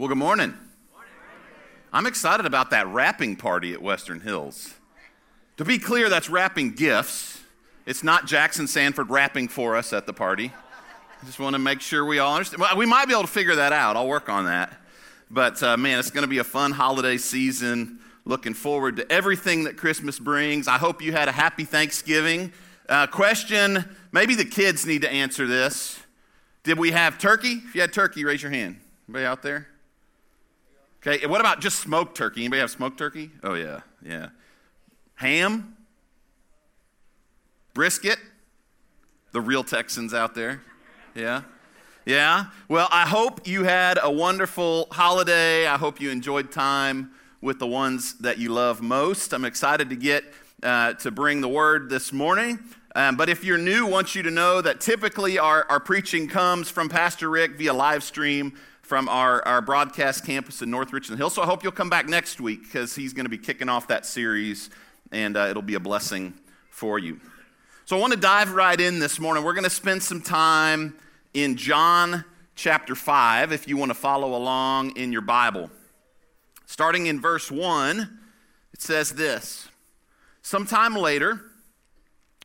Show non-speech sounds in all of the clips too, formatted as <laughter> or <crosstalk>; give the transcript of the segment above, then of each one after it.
Well, good morning. I'm excited about that wrapping party at Western Hills. To be clear, that's wrapping gifts. It's not Jackson Sanford wrapping for us at the party. I just want to make sure we all understand. Well, we might be able to figure that out. I'll work on that. But uh, man, it's going to be a fun holiday season. Looking forward to everything that Christmas brings. I hope you had a happy Thanksgiving. Uh, question maybe the kids need to answer this. Did we have turkey? If you had turkey, raise your hand. Anybody out there? Okay, what about just smoked turkey? Anybody have smoked turkey? Oh, yeah, yeah. Ham? Brisket? The real Texans out there? Yeah? Yeah? Well, I hope you had a wonderful holiday. I hope you enjoyed time with the ones that you love most. I'm excited to get uh, to bring the word this morning. Um, but if you're new, I want you to know that typically our, our preaching comes from Pastor Rick via live stream from our, our broadcast campus in North Richland Hill. So I hope you'll come back next week because he's going to be kicking off that series and uh, it'll be a blessing for you. So I want to dive right in this morning. We're going to spend some time in John chapter 5 if you want to follow along in your Bible. Starting in verse 1, it says this Sometime later,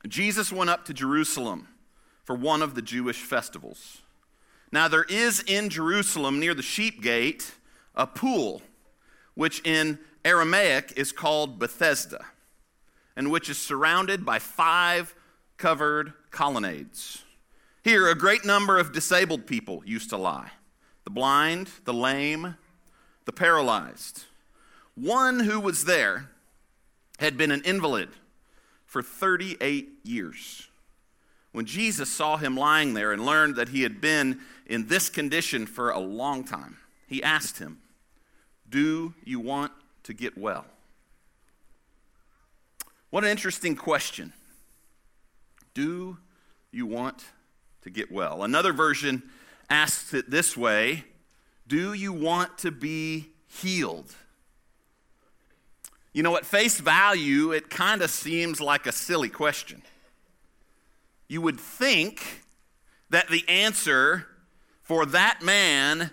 Jesus went up to Jerusalem for one of the Jewish festivals. Now, there is in Jerusalem near the sheep gate a pool, which in Aramaic is called Bethesda, and which is surrounded by five covered colonnades. Here, a great number of disabled people used to lie the blind, the lame, the paralyzed. One who was there had been an invalid for 38 years. When Jesus saw him lying there and learned that he had been in this condition for a long time, he asked him, Do you want to get well? What an interesting question. Do you want to get well? Another version asks it this way Do you want to be healed? You know, at face value, it kind of seems like a silly question you would think that the answer for that man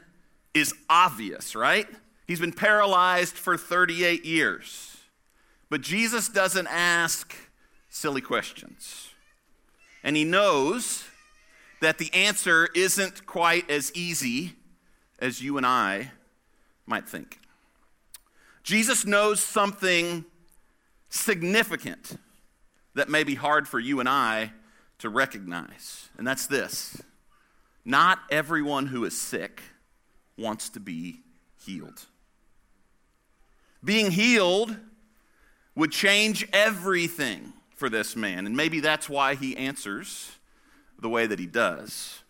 is obvious, right? He's been paralyzed for 38 years. But Jesus doesn't ask silly questions. And he knows that the answer isn't quite as easy as you and I might think. Jesus knows something significant that may be hard for you and I to recognize, and that's this not everyone who is sick wants to be healed. Being healed would change everything for this man, and maybe that's why he answers the way that he does.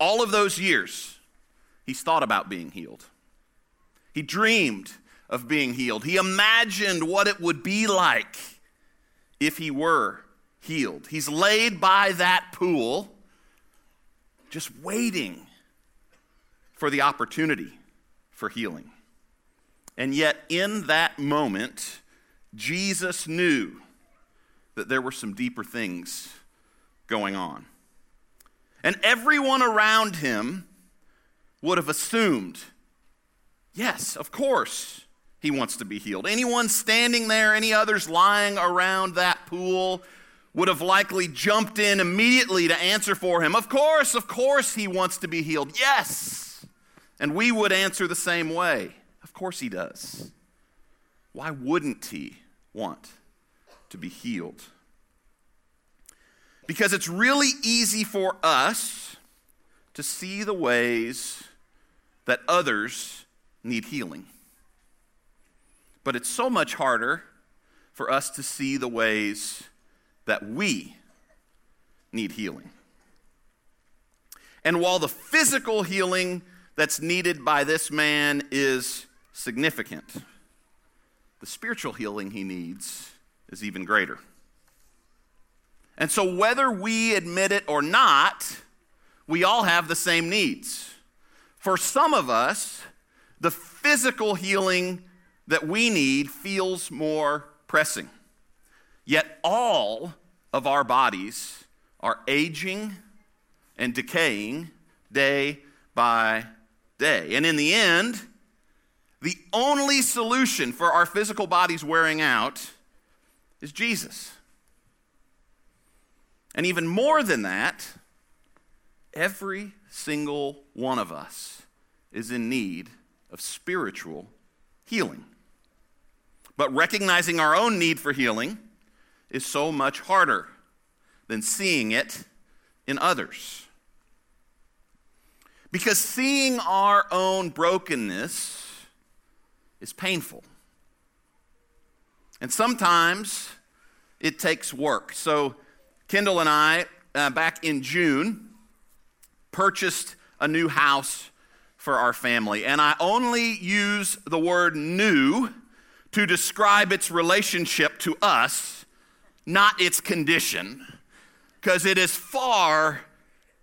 All of those years, he's thought about being healed. He dreamed of being healed. He imagined what it would be like if he were healed. He's laid by that pool, just waiting for the opportunity for healing. And yet, in that moment, Jesus knew that there were some deeper things going on. And everyone around him would have assumed yes, of course, he wants to be healed. Anyone standing there, any others lying around that pool, would have likely jumped in immediately to answer for him. Of course, of course, he wants to be healed. Yes. And we would answer the same way. Of course, he does. Why wouldn't he want to be healed? Because it's really easy for us to see the ways that others need healing. But it's so much harder for us to see the ways that we need healing. And while the physical healing that's needed by this man is significant, the spiritual healing he needs is even greater. And so, whether we admit it or not, we all have the same needs. For some of us, the physical healing that we need feels more pressing. Yet all of our bodies are aging and decaying day by day. And in the end, the only solution for our physical bodies wearing out is Jesus. And even more than that, every single one of us is in need of spiritual healing. But recognizing our own need for healing is so much harder than seeing it in others. Because seeing our own brokenness is painful. And sometimes it takes work. So, Kendall and I, uh, back in June, purchased a new house for our family. And I only use the word new to describe its relationship to us, not its condition, because it is far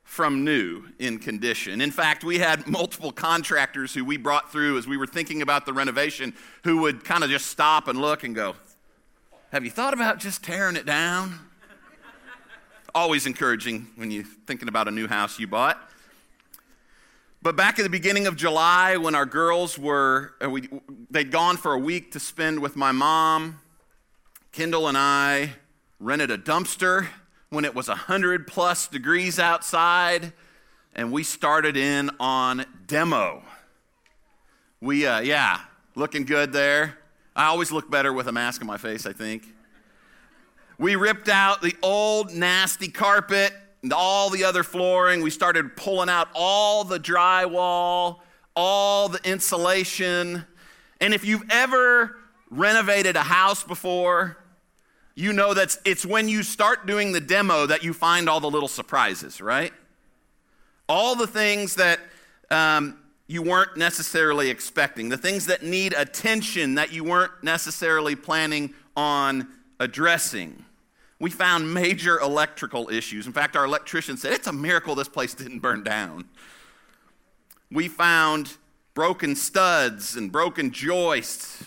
from new in condition. In fact, we had multiple contractors who we brought through as we were thinking about the renovation who would kind of just stop and look and go, Have you thought about just tearing it down? Always encouraging when you're thinking about a new house you bought. But back at the beginning of July, when our girls were, uh, we, they'd gone for a week to spend with my mom, Kendall and I rented a dumpster when it was 100 plus degrees outside, and we started in on demo. We, uh, yeah, looking good there. I always look better with a mask on my face, I think. We ripped out the old nasty carpet and all the other flooring. We started pulling out all the drywall, all the insulation. And if you've ever renovated a house before, you know that it's when you start doing the demo that you find all the little surprises, right? All the things that um, you weren't necessarily expecting, the things that need attention that you weren't necessarily planning on addressing. We found major electrical issues. In fact, our electrician said it's a miracle this place didn't burn down. We found broken studs and broken joists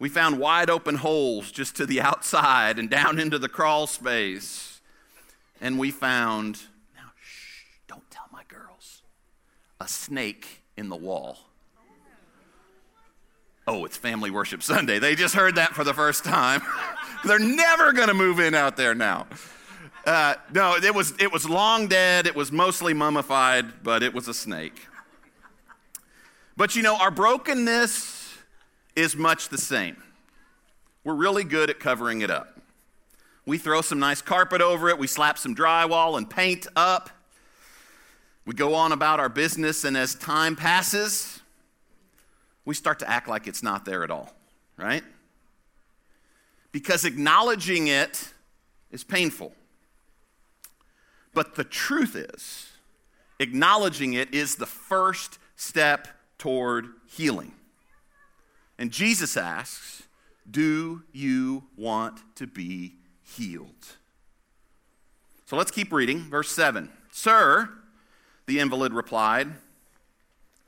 we found wide open holes just to the <laughs> outside and down into the crawl space. And we found, now shh, don't tell my girls, a snake in the wall. Oh, it's Family Worship Sunday. They just heard that for the first time. <laughs> They're never going to move in out there now. Uh, no, it was, it was long dead. It was mostly mummified, but it was a snake. But you know, our brokenness is much the same. We're really good at covering it up. We throw some nice carpet over it, we slap some drywall and paint up. We go on about our business, and as time passes, we start to act like it's not there at all, right? Because acknowledging it is painful. But the truth is, acknowledging it is the first step toward healing. And Jesus asks, Do you want to be healed? So let's keep reading. Verse 7 Sir, the invalid replied,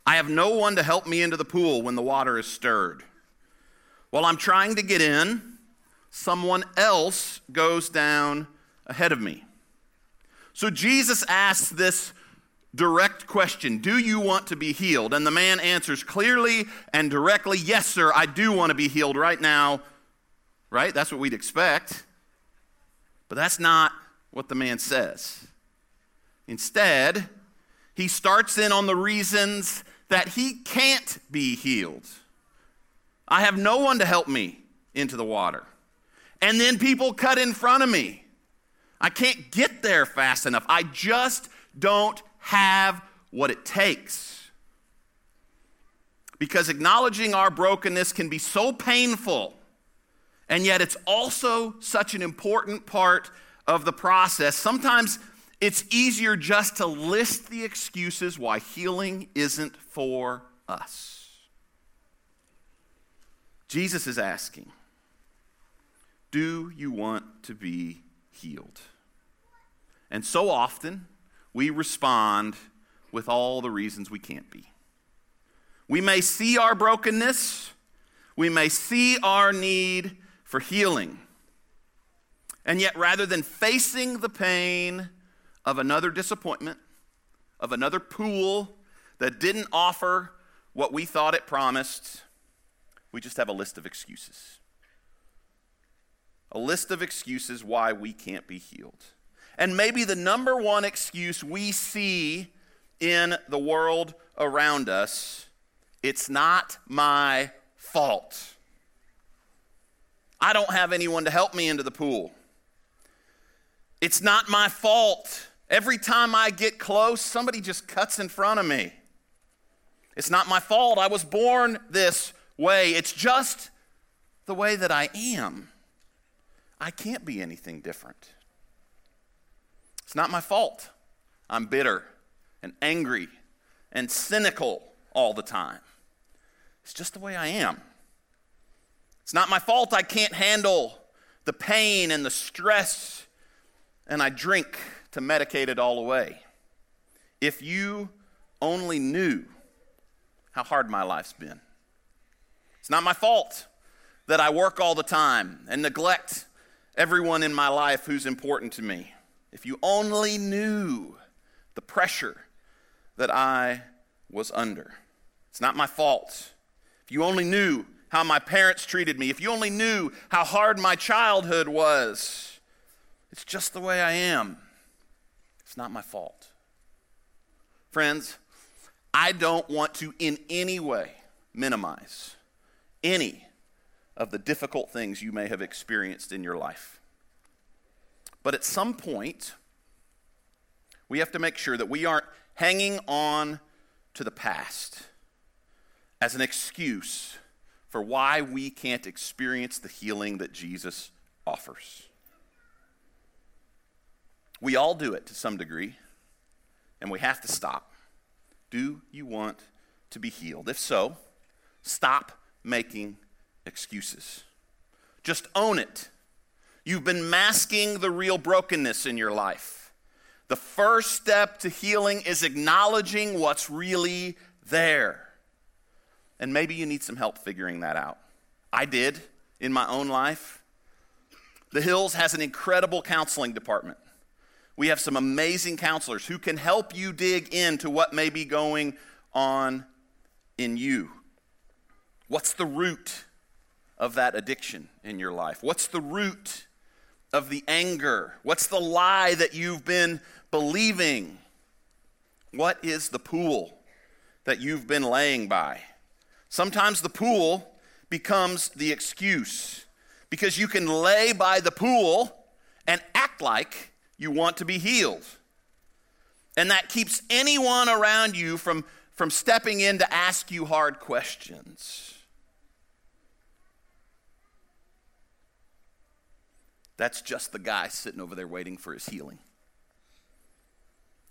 I have no one to help me into the pool when the water is stirred. While I'm trying to get in, someone else goes down ahead of me. So Jesus asks this direct question Do you want to be healed? And the man answers clearly and directly, Yes, sir, I do want to be healed right now. Right? That's what we'd expect. But that's not what the man says. Instead, he starts in on the reasons that he can't be healed. I have no one to help me into the water. And then people cut in front of me. I can't get there fast enough. I just don't have what it takes. Because acknowledging our brokenness can be so painful, and yet it's also such an important part of the process. Sometimes it's easier just to list the excuses why healing isn't for us. Jesus is asking, Do you want to be healed? And so often, we respond with all the reasons we can't be. We may see our brokenness, we may see our need for healing. And yet, rather than facing the pain of another disappointment, of another pool that didn't offer what we thought it promised, we just have a list of excuses. A list of excuses why we can't be healed. And maybe the number one excuse we see in the world around us it's not my fault. I don't have anyone to help me into the pool. It's not my fault. Every time I get close, somebody just cuts in front of me. It's not my fault. I was born this way. It's just the way that I am. I can't be anything different. It's not my fault. I'm bitter and angry and cynical all the time. It's just the way I am. It's not my fault I can't handle the pain and the stress, and I drink to medicate it all away. If you only knew how hard my life's been. It's not my fault that I work all the time and neglect everyone in my life who's important to me. If you only knew the pressure that I was under. It's not my fault. If you only knew how my parents treated me, if you only knew how hard my childhood was, it's just the way I am. It's not my fault. Friends, I don't want to in any way minimize any of the difficult things you may have experienced in your life. But at some point, we have to make sure that we aren't hanging on to the past as an excuse for why we can't experience the healing that Jesus offers. We all do it to some degree, and we have to stop. Do you want to be healed? If so, stop making excuses. Just own it. You've been masking the real brokenness in your life. The first step to healing is acknowledging what's really there. And maybe you need some help figuring that out. I did in my own life. The Hills has an incredible counseling department. We have some amazing counselors who can help you dig into what may be going on in you. What's the root of that addiction in your life? What's the root of the anger? What's the lie that you've been believing? What is the pool that you've been laying by? Sometimes the pool becomes the excuse because you can lay by the pool and act like you want to be healed. And that keeps anyone around you from, from stepping in to ask you hard questions. That's just the guy sitting over there waiting for his healing.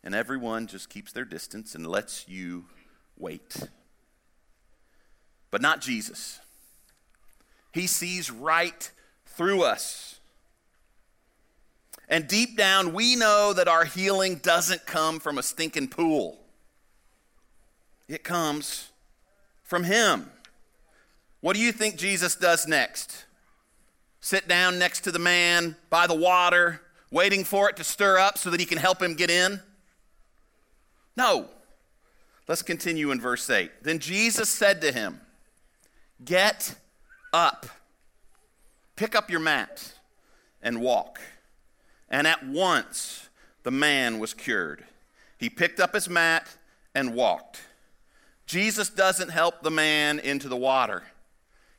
And everyone just keeps their distance and lets you wait. But not Jesus. He sees right through us. And deep down, we know that our healing doesn't come from a stinking pool, it comes from Him. What do you think Jesus does next? Sit down next to the man by the water, waiting for it to stir up so that he can help him get in? No. Let's continue in verse 8. Then Jesus said to him, Get up, pick up your mat, and walk. And at once the man was cured. He picked up his mat and walked. Jesus doesn't help the man into the water,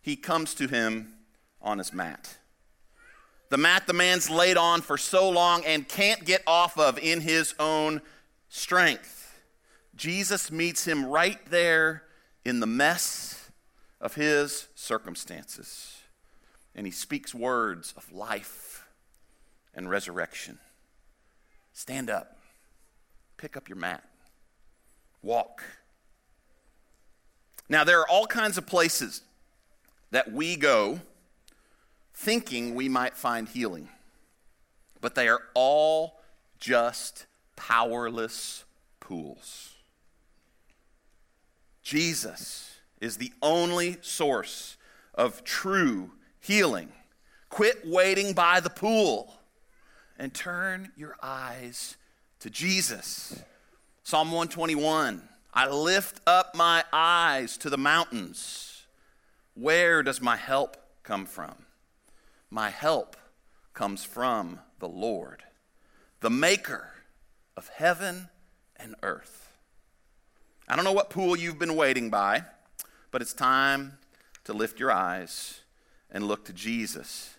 he comes to him on his mat. The mat the man's laid on for so long and can't get off of in his own strength. Jesus meets him right there in the mess of his circumstances. And he speaks words of life and resurrection. Stand up, pick up your mat, walk. Now, there are all kinds of places that we go thinking we might find healing, but they are all just powerless pools. Jesus is the only source of true healing. Quit waiting by the pool and turn your eyes to Jesus. Psalm 121 I lift up my eyes to the mountains. Where does my help come from? My help comes from the Lord, the maker of heaven and earth. I don't know what pool you've been waiting by, but it's time to lift your eyes and look to Jesus.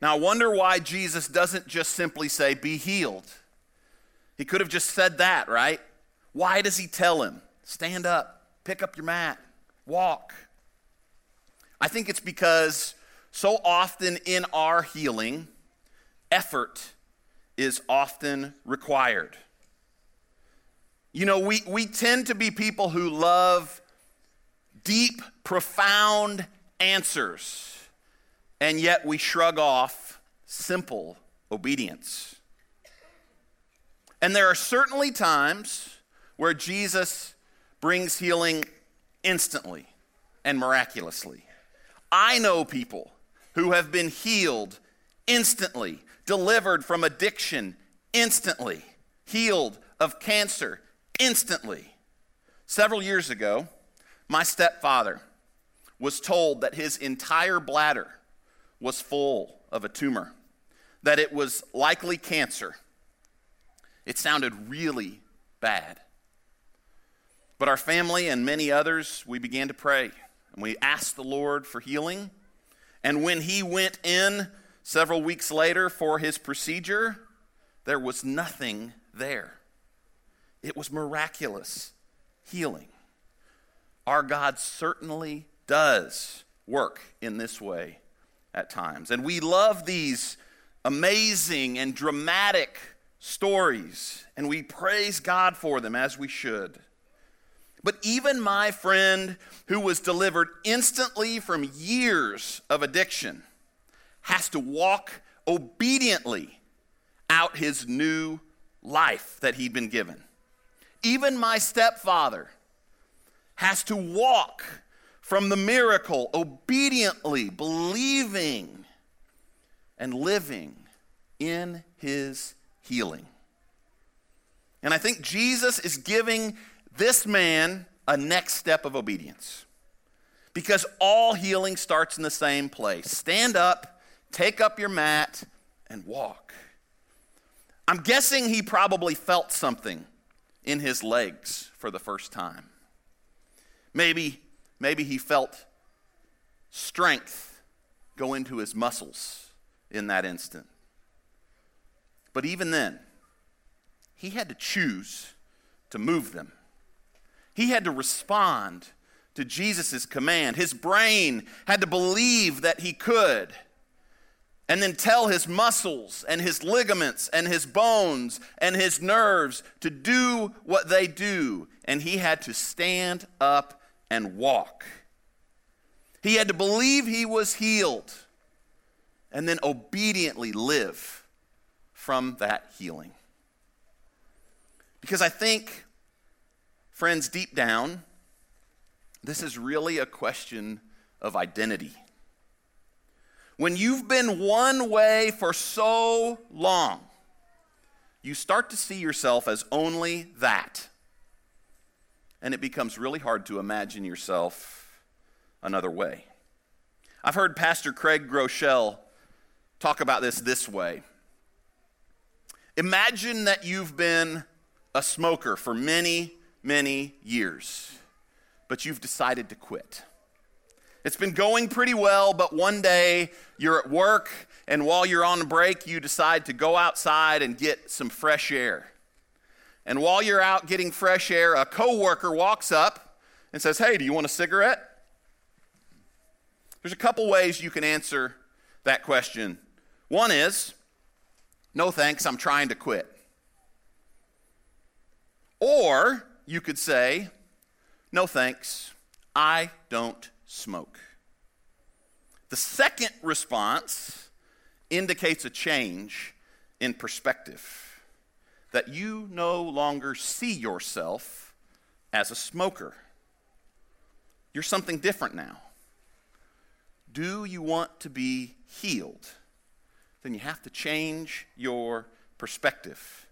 Now, I wonder why Jesus doesn't just simply say, Be healed. He could have just said that, right? Why does he tell him, Stand up, pick up your mat, walk? I think it's because so often in our healing, effort is often required. You know, we, we tend to be people who love deep, profound answers, and yet we shrug off simple obedience. And there are certainly times where Jesus brings healing instantly and miraculously. I know people who have been healed instantly, delivered from addiction instantly, healed of cancer instantly. Several years ago, my stepfather was told that his entire bladder was full of a tumor, that it was likely cancer. It sounded really bad. But our family and many others, we began to pray and we asked the Lord for healing. And when he went in several weeks later for his procedure, there was nothing there. It was miraculous healing. Our God certainly does work in this way at times. And we love these amazing and dramatic stories, and we praise God for them as we should. But even my friend who was delivered instantly from years of addiction has to walk obediently out his new life that he'd been given. Even my stepfather has to walk from the miracle obediently, believing and living in his healing. And I think Jesus is giving this man a next step of obedience. Because all healing starts in the same place stand up, take up your mat, and walk. I'm guessing he probably felt something in his legs for the first time. Maybe, maybe he felt strength go into his muscles in that instant. But even then, he had to choose to move them. He had to respond to Jesus' command. His brain had to believe that he could and then tell his muscles and his ligaments and his bones and his nerves to do what they do. And he had to stand up and walk. He had to believe he was healed and then obediently live from that healing. Because I think, friends, deep down, this is really a question of identity. When you've been one way for so long, you start to see yourself as only that. And it becomes really hard to imagine yourself another way. I've heard Pastor Craig Groeschel talk about this this way. Imagine that you've been a smoker for many, many years, but you've decided to quit. It's been going pretty well, but one day you're at work, and while you're on break, you decide to go outside and get some fresh air. And while you're out getting fresh air, a coworker walks up and says, Hey, do you want a cigarette? There's a couple ways you can answer that question. One is, No thanks, I'm trying to quit. Or you could say, No thanks, I don't smoke. The second response indicates a change in perspective that you no longer see yourself as a smoker. You're something different now. Do you want to be healed? Then you have to change your perspective.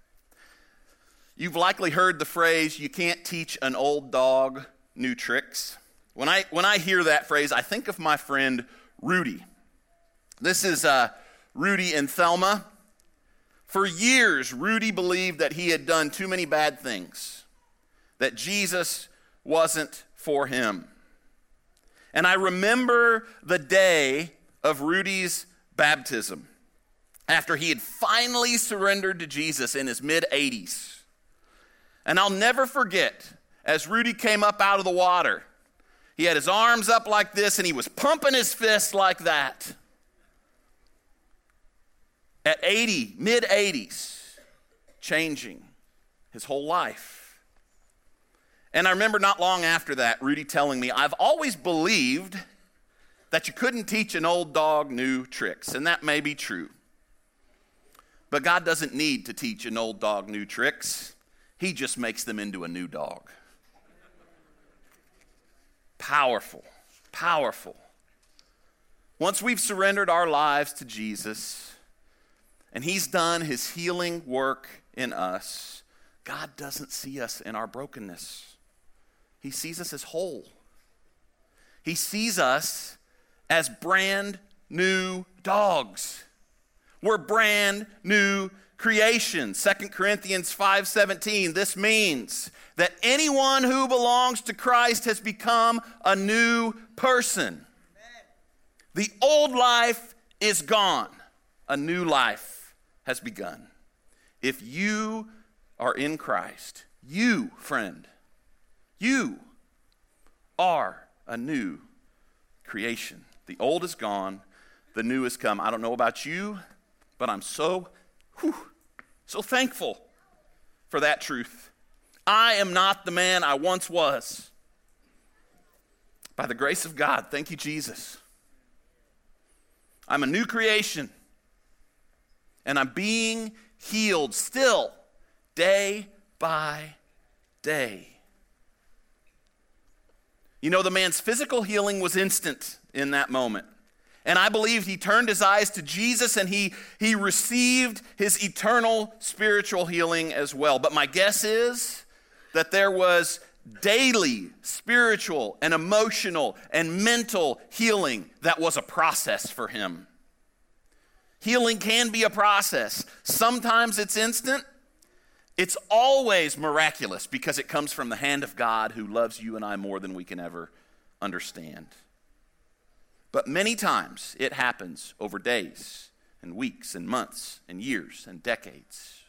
You've likely heard the phrase, you can't teach an old dog new tricks. When I, when I hear that phrase, I think of my friend Rudy. This is uh, Rudy and Thelma. For years, Rudy believed that he had done too many bad things, that Jesus wasn't for him. And I remember the day of Rudy's baptism after he had finally surrendered to Jesus in his mid 80s. And I'll never forget as Rudy came up out of the water, he had his arms up like this and he was pumping his fists like that. At 80, mid 80s, changing his whole life. And I remember not long after that, Rudy telling me, I've always believed that you couldn't teach an old dog new tricks, and that may be true. But God doesn't need to teach an old dog new tricks. He just makes them into a new dog. Powerful, powerful. Once we've surrendered our lives to Jesus and He's done His healing work in us, God doesn't see us in our brokenness. He sees us as whole. He sees us as brand new dogs. We're brand new creation. 2 Corinthians 5:17 this means that anyone who belongs to Christ has become a new person. The old life is gone. A new life has begun. If you are in Christ, you, friend, you are a new creation. The old is gone, the new has come. I don't know about you, but I'm so Whew, so thankful for that truth. I am not the man I once was. By the grace of God, thank you, Jesus. I'm a new creation, and I'm being healed still, day by day. You know, the man's physical healing was instant in that moment. And I believe he turned his eyes to Jesus and he, he received his eternal spiritual healing as well. But my guess is that there was daily spiritual and emotional and mental healing that was a process for him. Healing can be a process. Sometimes it's instant, it's always miraculous because it comes from the hand of God who loves you and I more than we can ever understand. But many times it happens over days and weeks and months and years and decades.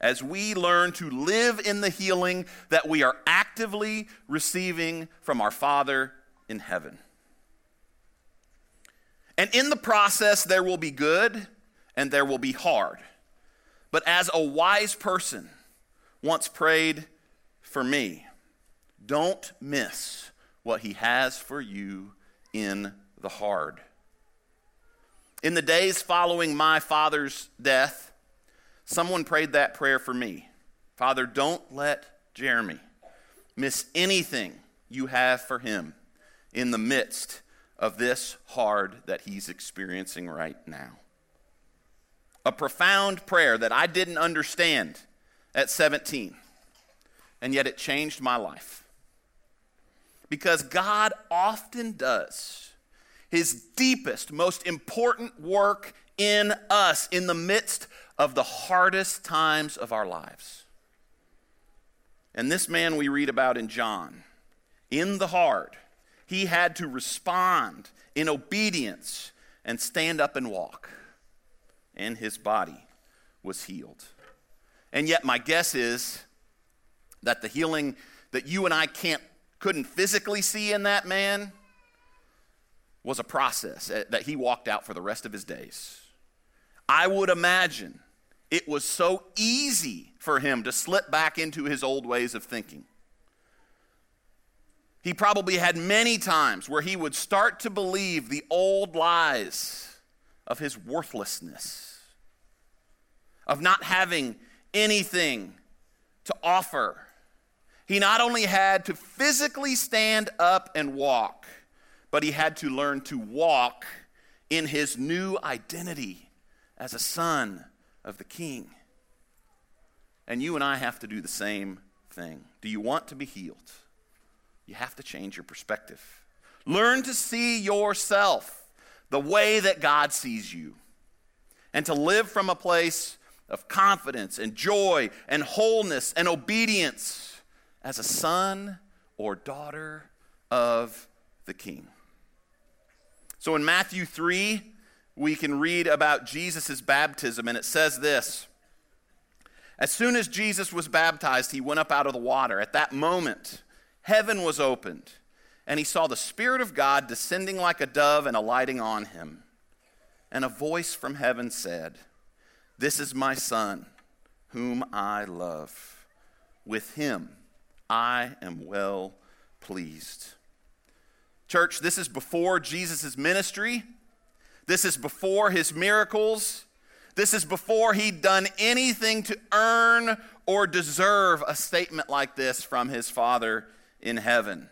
As we learn to live in the healing that we are actively receiving from our Father in heaven. And in the process, there will be good and there will be hard. But as a wise person once prayed for me, don't miss what he has for you in the hard. In the days following my father's death, someone prayed that prayer for me Father, don't let Jeremy miss anything you have for him in the midst of this hard that he's experiencing right now. A profound prayer that I didn't understand at 17, and yet it changed my life. Because God often does his deepest, most important work in us in the midst of the hardest times of our lives. And this man we read about in John, in the hard, he had to respond in obedience and stand up and walk. And his body was healed. And yet, my guess is that the healing that you and I can't, couldn't physically see in that man was a process eh, that he walked out for the rest of his days. I would imagine it was so easy for him to slip back into his old ways of thinking. He probably had many times where he would start to believe the old lies of his worthlessness, of not having anything to offer. He not only had to physically stand up and walk, but he had to learn to walk in his new identity as a son of the king. And you and I have to do the same thing. Do you want to be healed? You have to change your perspective. Learn to see yourself the way that God sees you and to live from a place of confidence and joy and wholeness and obedience as a son or daughter of the King. So in Matthew 3, we can read about Jesus' baptism, and it says this As soon as Jesus was baptized, he went up out of the water. At that moment, heaven was opened, and he saw the Spirit of God descending like a dove and alighting on him. And a voice from heaven said, This is my Son, whom I love. With him I am well pleased. Church, this is before Jesus' ministry. This is before his miracles. This is before he'd done anything to earn or deserve a statement like this from his Father in heaven.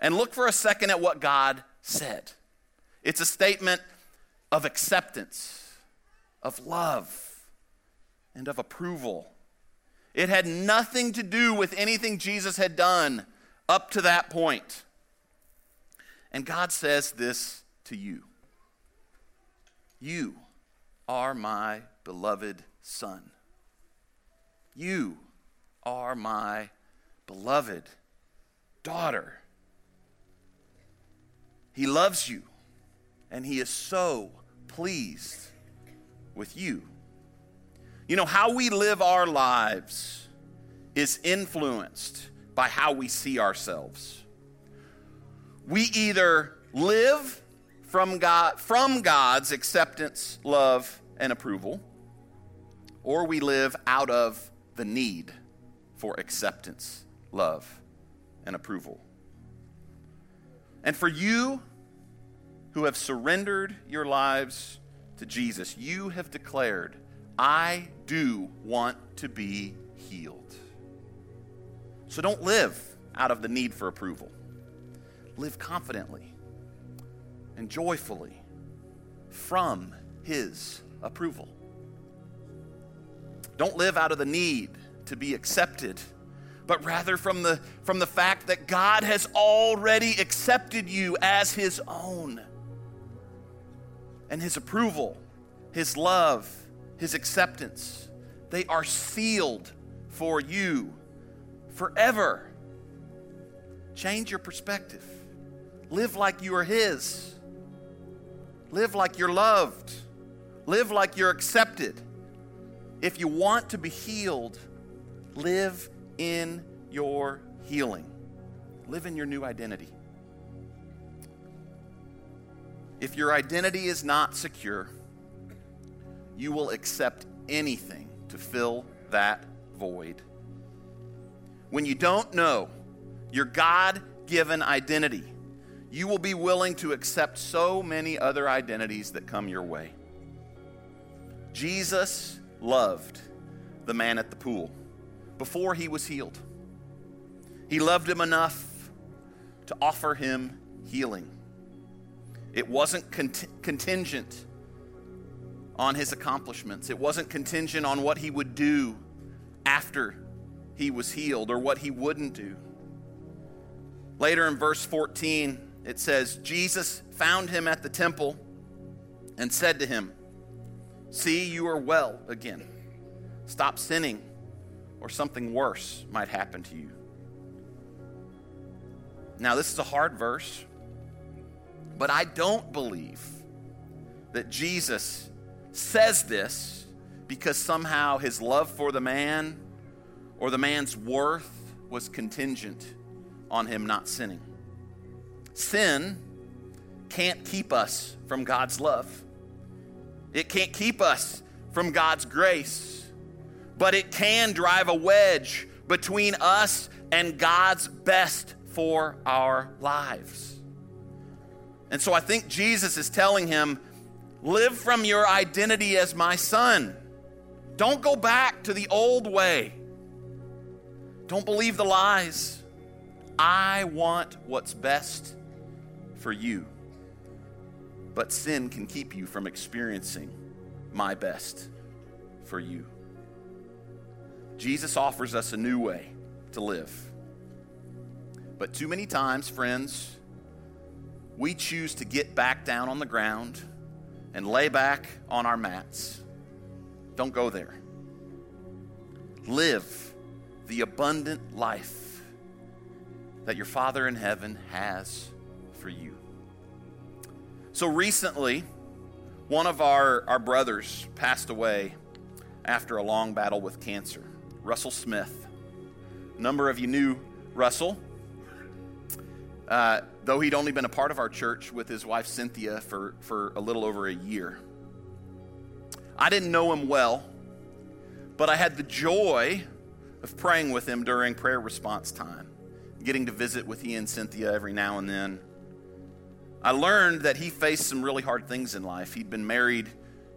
And look for a second at what God said. It's a statement of acceptance, of love, and of approval. It had nothing to do with anything Jesus had done up to that point. And God says this to you You are my beloved Son. You are my beloved daughter. He loves you, and He is so pleased with you. You know, how we live our lives is influenced by how we see ourselves. We either live from God from God's acceptance, love, and approval, or we live out of the need for acceptance, love, and approval. And for you who have surrendered your lives to Jesus, you have declared, I do want to be healed. So don't live out of the need for approval. Live confidently and joyfully from His approval. Don't live out of the need to be accepted, but rather from the, from the fact that God has already accepted you as His own. And His approval, His love, His acceptance, they are sealed for you forever. Change your perspective. Live like you are His. Live like you're loved. Live like you're accepted. If you want to be healed, live in your healing. Live in your new identity. If your identity is not secure, you will accept anything to fill that void. When you don't know your God given identity, you will be willing to accept so many other identities that come your way. Jesus loved the man at the pool before he was healed. He loved him enough to offer him healing. It wasn't cont- contingent on his accomplishments, it wasn't contingent on what he would do after he was healed or what he wouldn't do. Later in verse 14, it says, Jesus found him at the temple and said to him, See, you are well again. Stop sinning, or something worse might happen to you. Now, this is a hard verse, but I don't believe that Jesus says this because somehow his love for the man or the man's worth was contingent on him not sinning. Sin can't keep us from God's love, it can't keep us from God's grace, but it can drive a wedge between us and God's best for our lives. And so I think Jesus is telling him, live from your identity as my son. Don't go back to the old way. Don't believe the lies. I want what's best for you. But sin can keep you from experiencing my best for you. Jesus offers us a new way to live. But too many times, friends, we choose to get back down on the ground and lay back on our mats. Don't go there. Live the abundant life that your Father in heaven has for you. So recently, one of our, our brothers passed away after a long battle with cancer, Russell Smith. A number of you knew Russell. Uh, though he'd only been a part of our church with his wife Cynthia for, for a little over a year. I didn't know him well, but I had the joy of praying with him during prayer response time, getting to visit with he and Cynthia every now and then. I learned that he faced some really hard things in life. He'd been married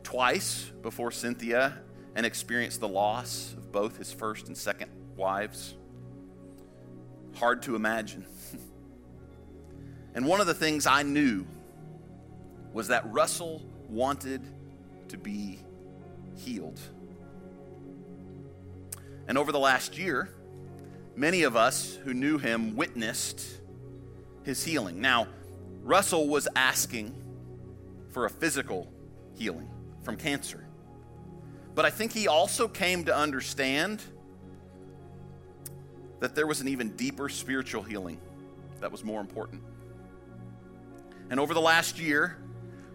twice before Cynthia and experienced the loss of both his first and second wives. Hard to imagine. <laughs> And one of the things I knew was that Russell wanted to be healed. And over the last year, many of us who knew him witnessed his healing. Now, Russell was asking for a physical healing from cancer. But I think he also came to understand that there was an even deeper spiritual healing that was more important. And over the last year,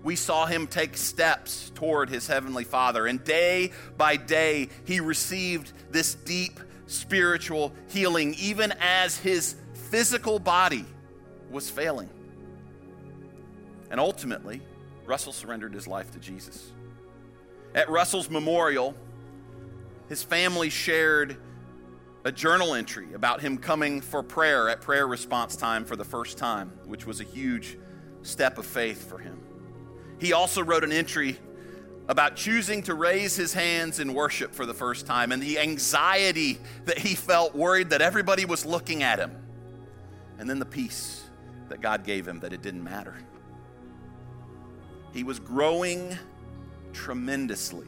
we saw him take steps toward his heavenly Father. And day by day, he received this deep spiritual healing, even as his physical body was failing. And ultimately, Russell surrendered his life to Jesus. At Russell's memorial, his family shared a journal entry about him coming for prayer at prayer response time for the first time, which was a huge step of faith for him. He also wrote an entry about choosing to raise his hands in worship for the first time and the anxiety that he felt, worried that everybody was looking at him. And then the peace that God gave him that it didn't matter. He was growing tremendously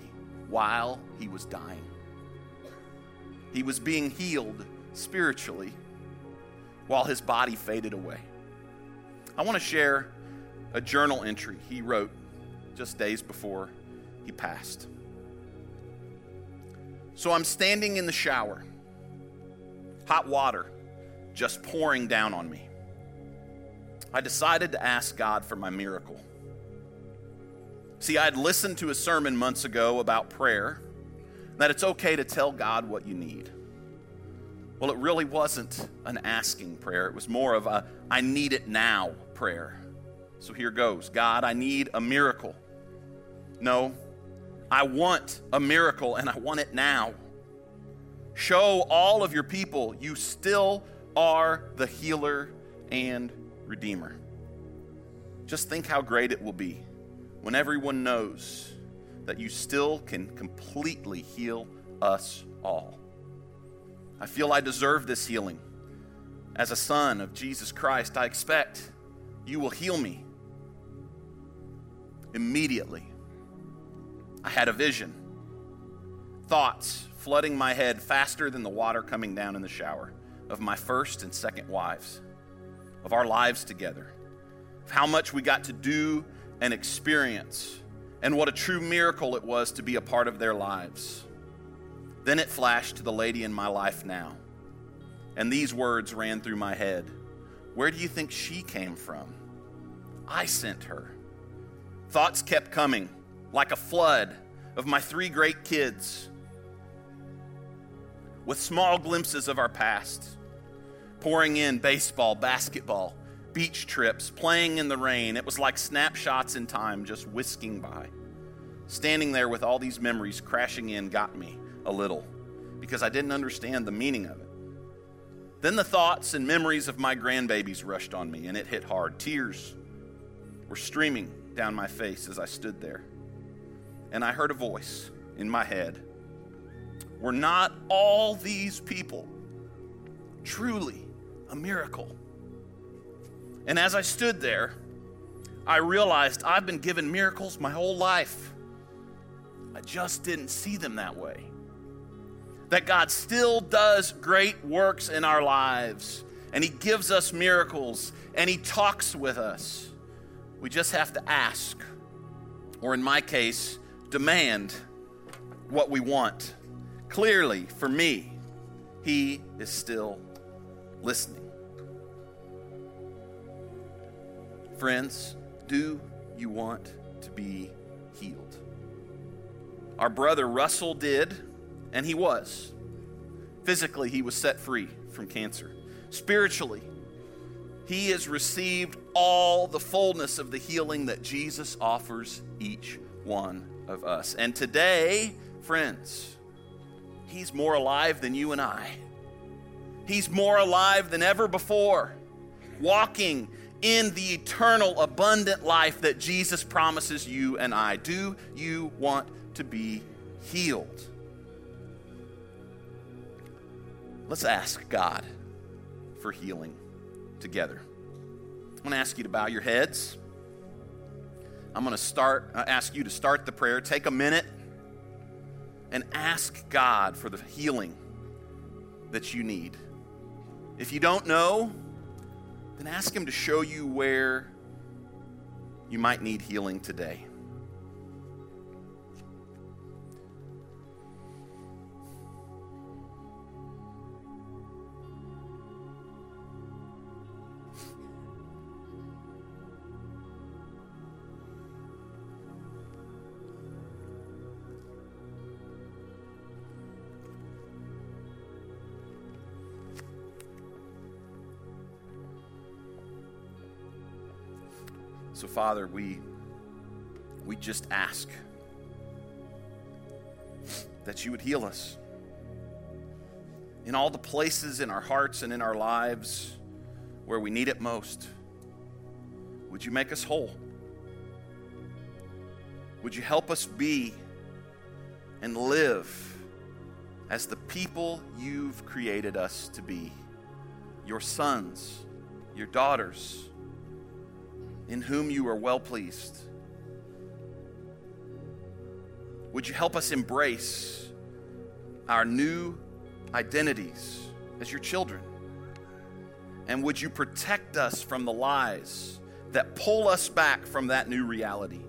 while he was dying. He was being healed spiritually while his body faded away. I want to share a journal entry he wrote just days before he passed. So I'm standing in the shower, hot water just pouring down on me. I decided to ask God for my miracle. See, I had listened to a sermon months ago about prayer, that it's okay to tell God what you need. Well, it really wasn't an asking prayer, it was more of a I need it now prayer. So here goes God, I need a miracle. No, I want a miracle and I want it now. Show all of your people you still are the healer and redeemer. Just think how great it will be when everyone knows that you still can completely heal us all. I feel I deserve this healing. As a son of Jesus Christ, I expect you will heal me Immediately, I had a vision. Thoughts flooding my head faster than the water coming down in the shower of my first and second wives, of our lives together, of how much we got to do and experience, and what a true miracle it was to be a part of their lives. Then it flashed to the lady in my life now, and these words ran through my head Where do you think she came from? I sent her. Thoughts kept coming like a flood of my three great kids with small glimpses of our past, pouring in baseball, basketball, beach trips, playing in the rain. It was like snapshots in time just whisking by. Standing there with all these memories crashing in got me a little because I didn't understand the meaning of it. Then the thoughts and memories of my grandbabies rushed on me, and it hit hard. Tears were streaming down my face as I stood there. And I heard a voice in my head Were not all these people truly a miracle? And as I stood there, I realized I've been given miracles my whole life. I just didn't see them that way. that God still does great works in our lives, and He gives us miracles, and He talks with us. We just have to ask, or in my case, demand what we want. Clearly, for me, He is still listening. Friends, do you want to be healed? Our brother Russell did, and he was. Physically, he was set free from cancer. Spiritually, he has received all the fullness of the healing that Jesus offers each one of us. And today, friends, he's more alive than you and I. He's more alive than ever before, walking in the eternal, abundant life that Jesus promises you and I. Do you want to be healed? Let's ask God for healing together. I'm going to ask you to bow your heads. I'm going to start uh, ask you to start the prayer. Take a minute and ask God for the healing that you need. If you don't know, then ask Him to show you where you might need healing today. So, Father, we, we just ask that you would heal us in all the places in our hearts and in our lives where we need it most. Would you make us whole? Would you help us be and live as the people you've created us to be? Your sons, your daughters in whom you are well pleased. Would you help us embrace our new identities as your children? And would you protect us from the lies that pull us back from that new reality?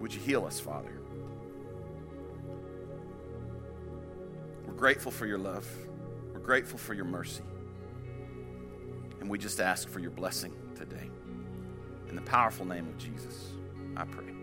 Would you heal us, Father? We're grateful for your love. We're grateful for your mercy. And we just ask for your blessing today. In the powerful name of Jesus, I pray.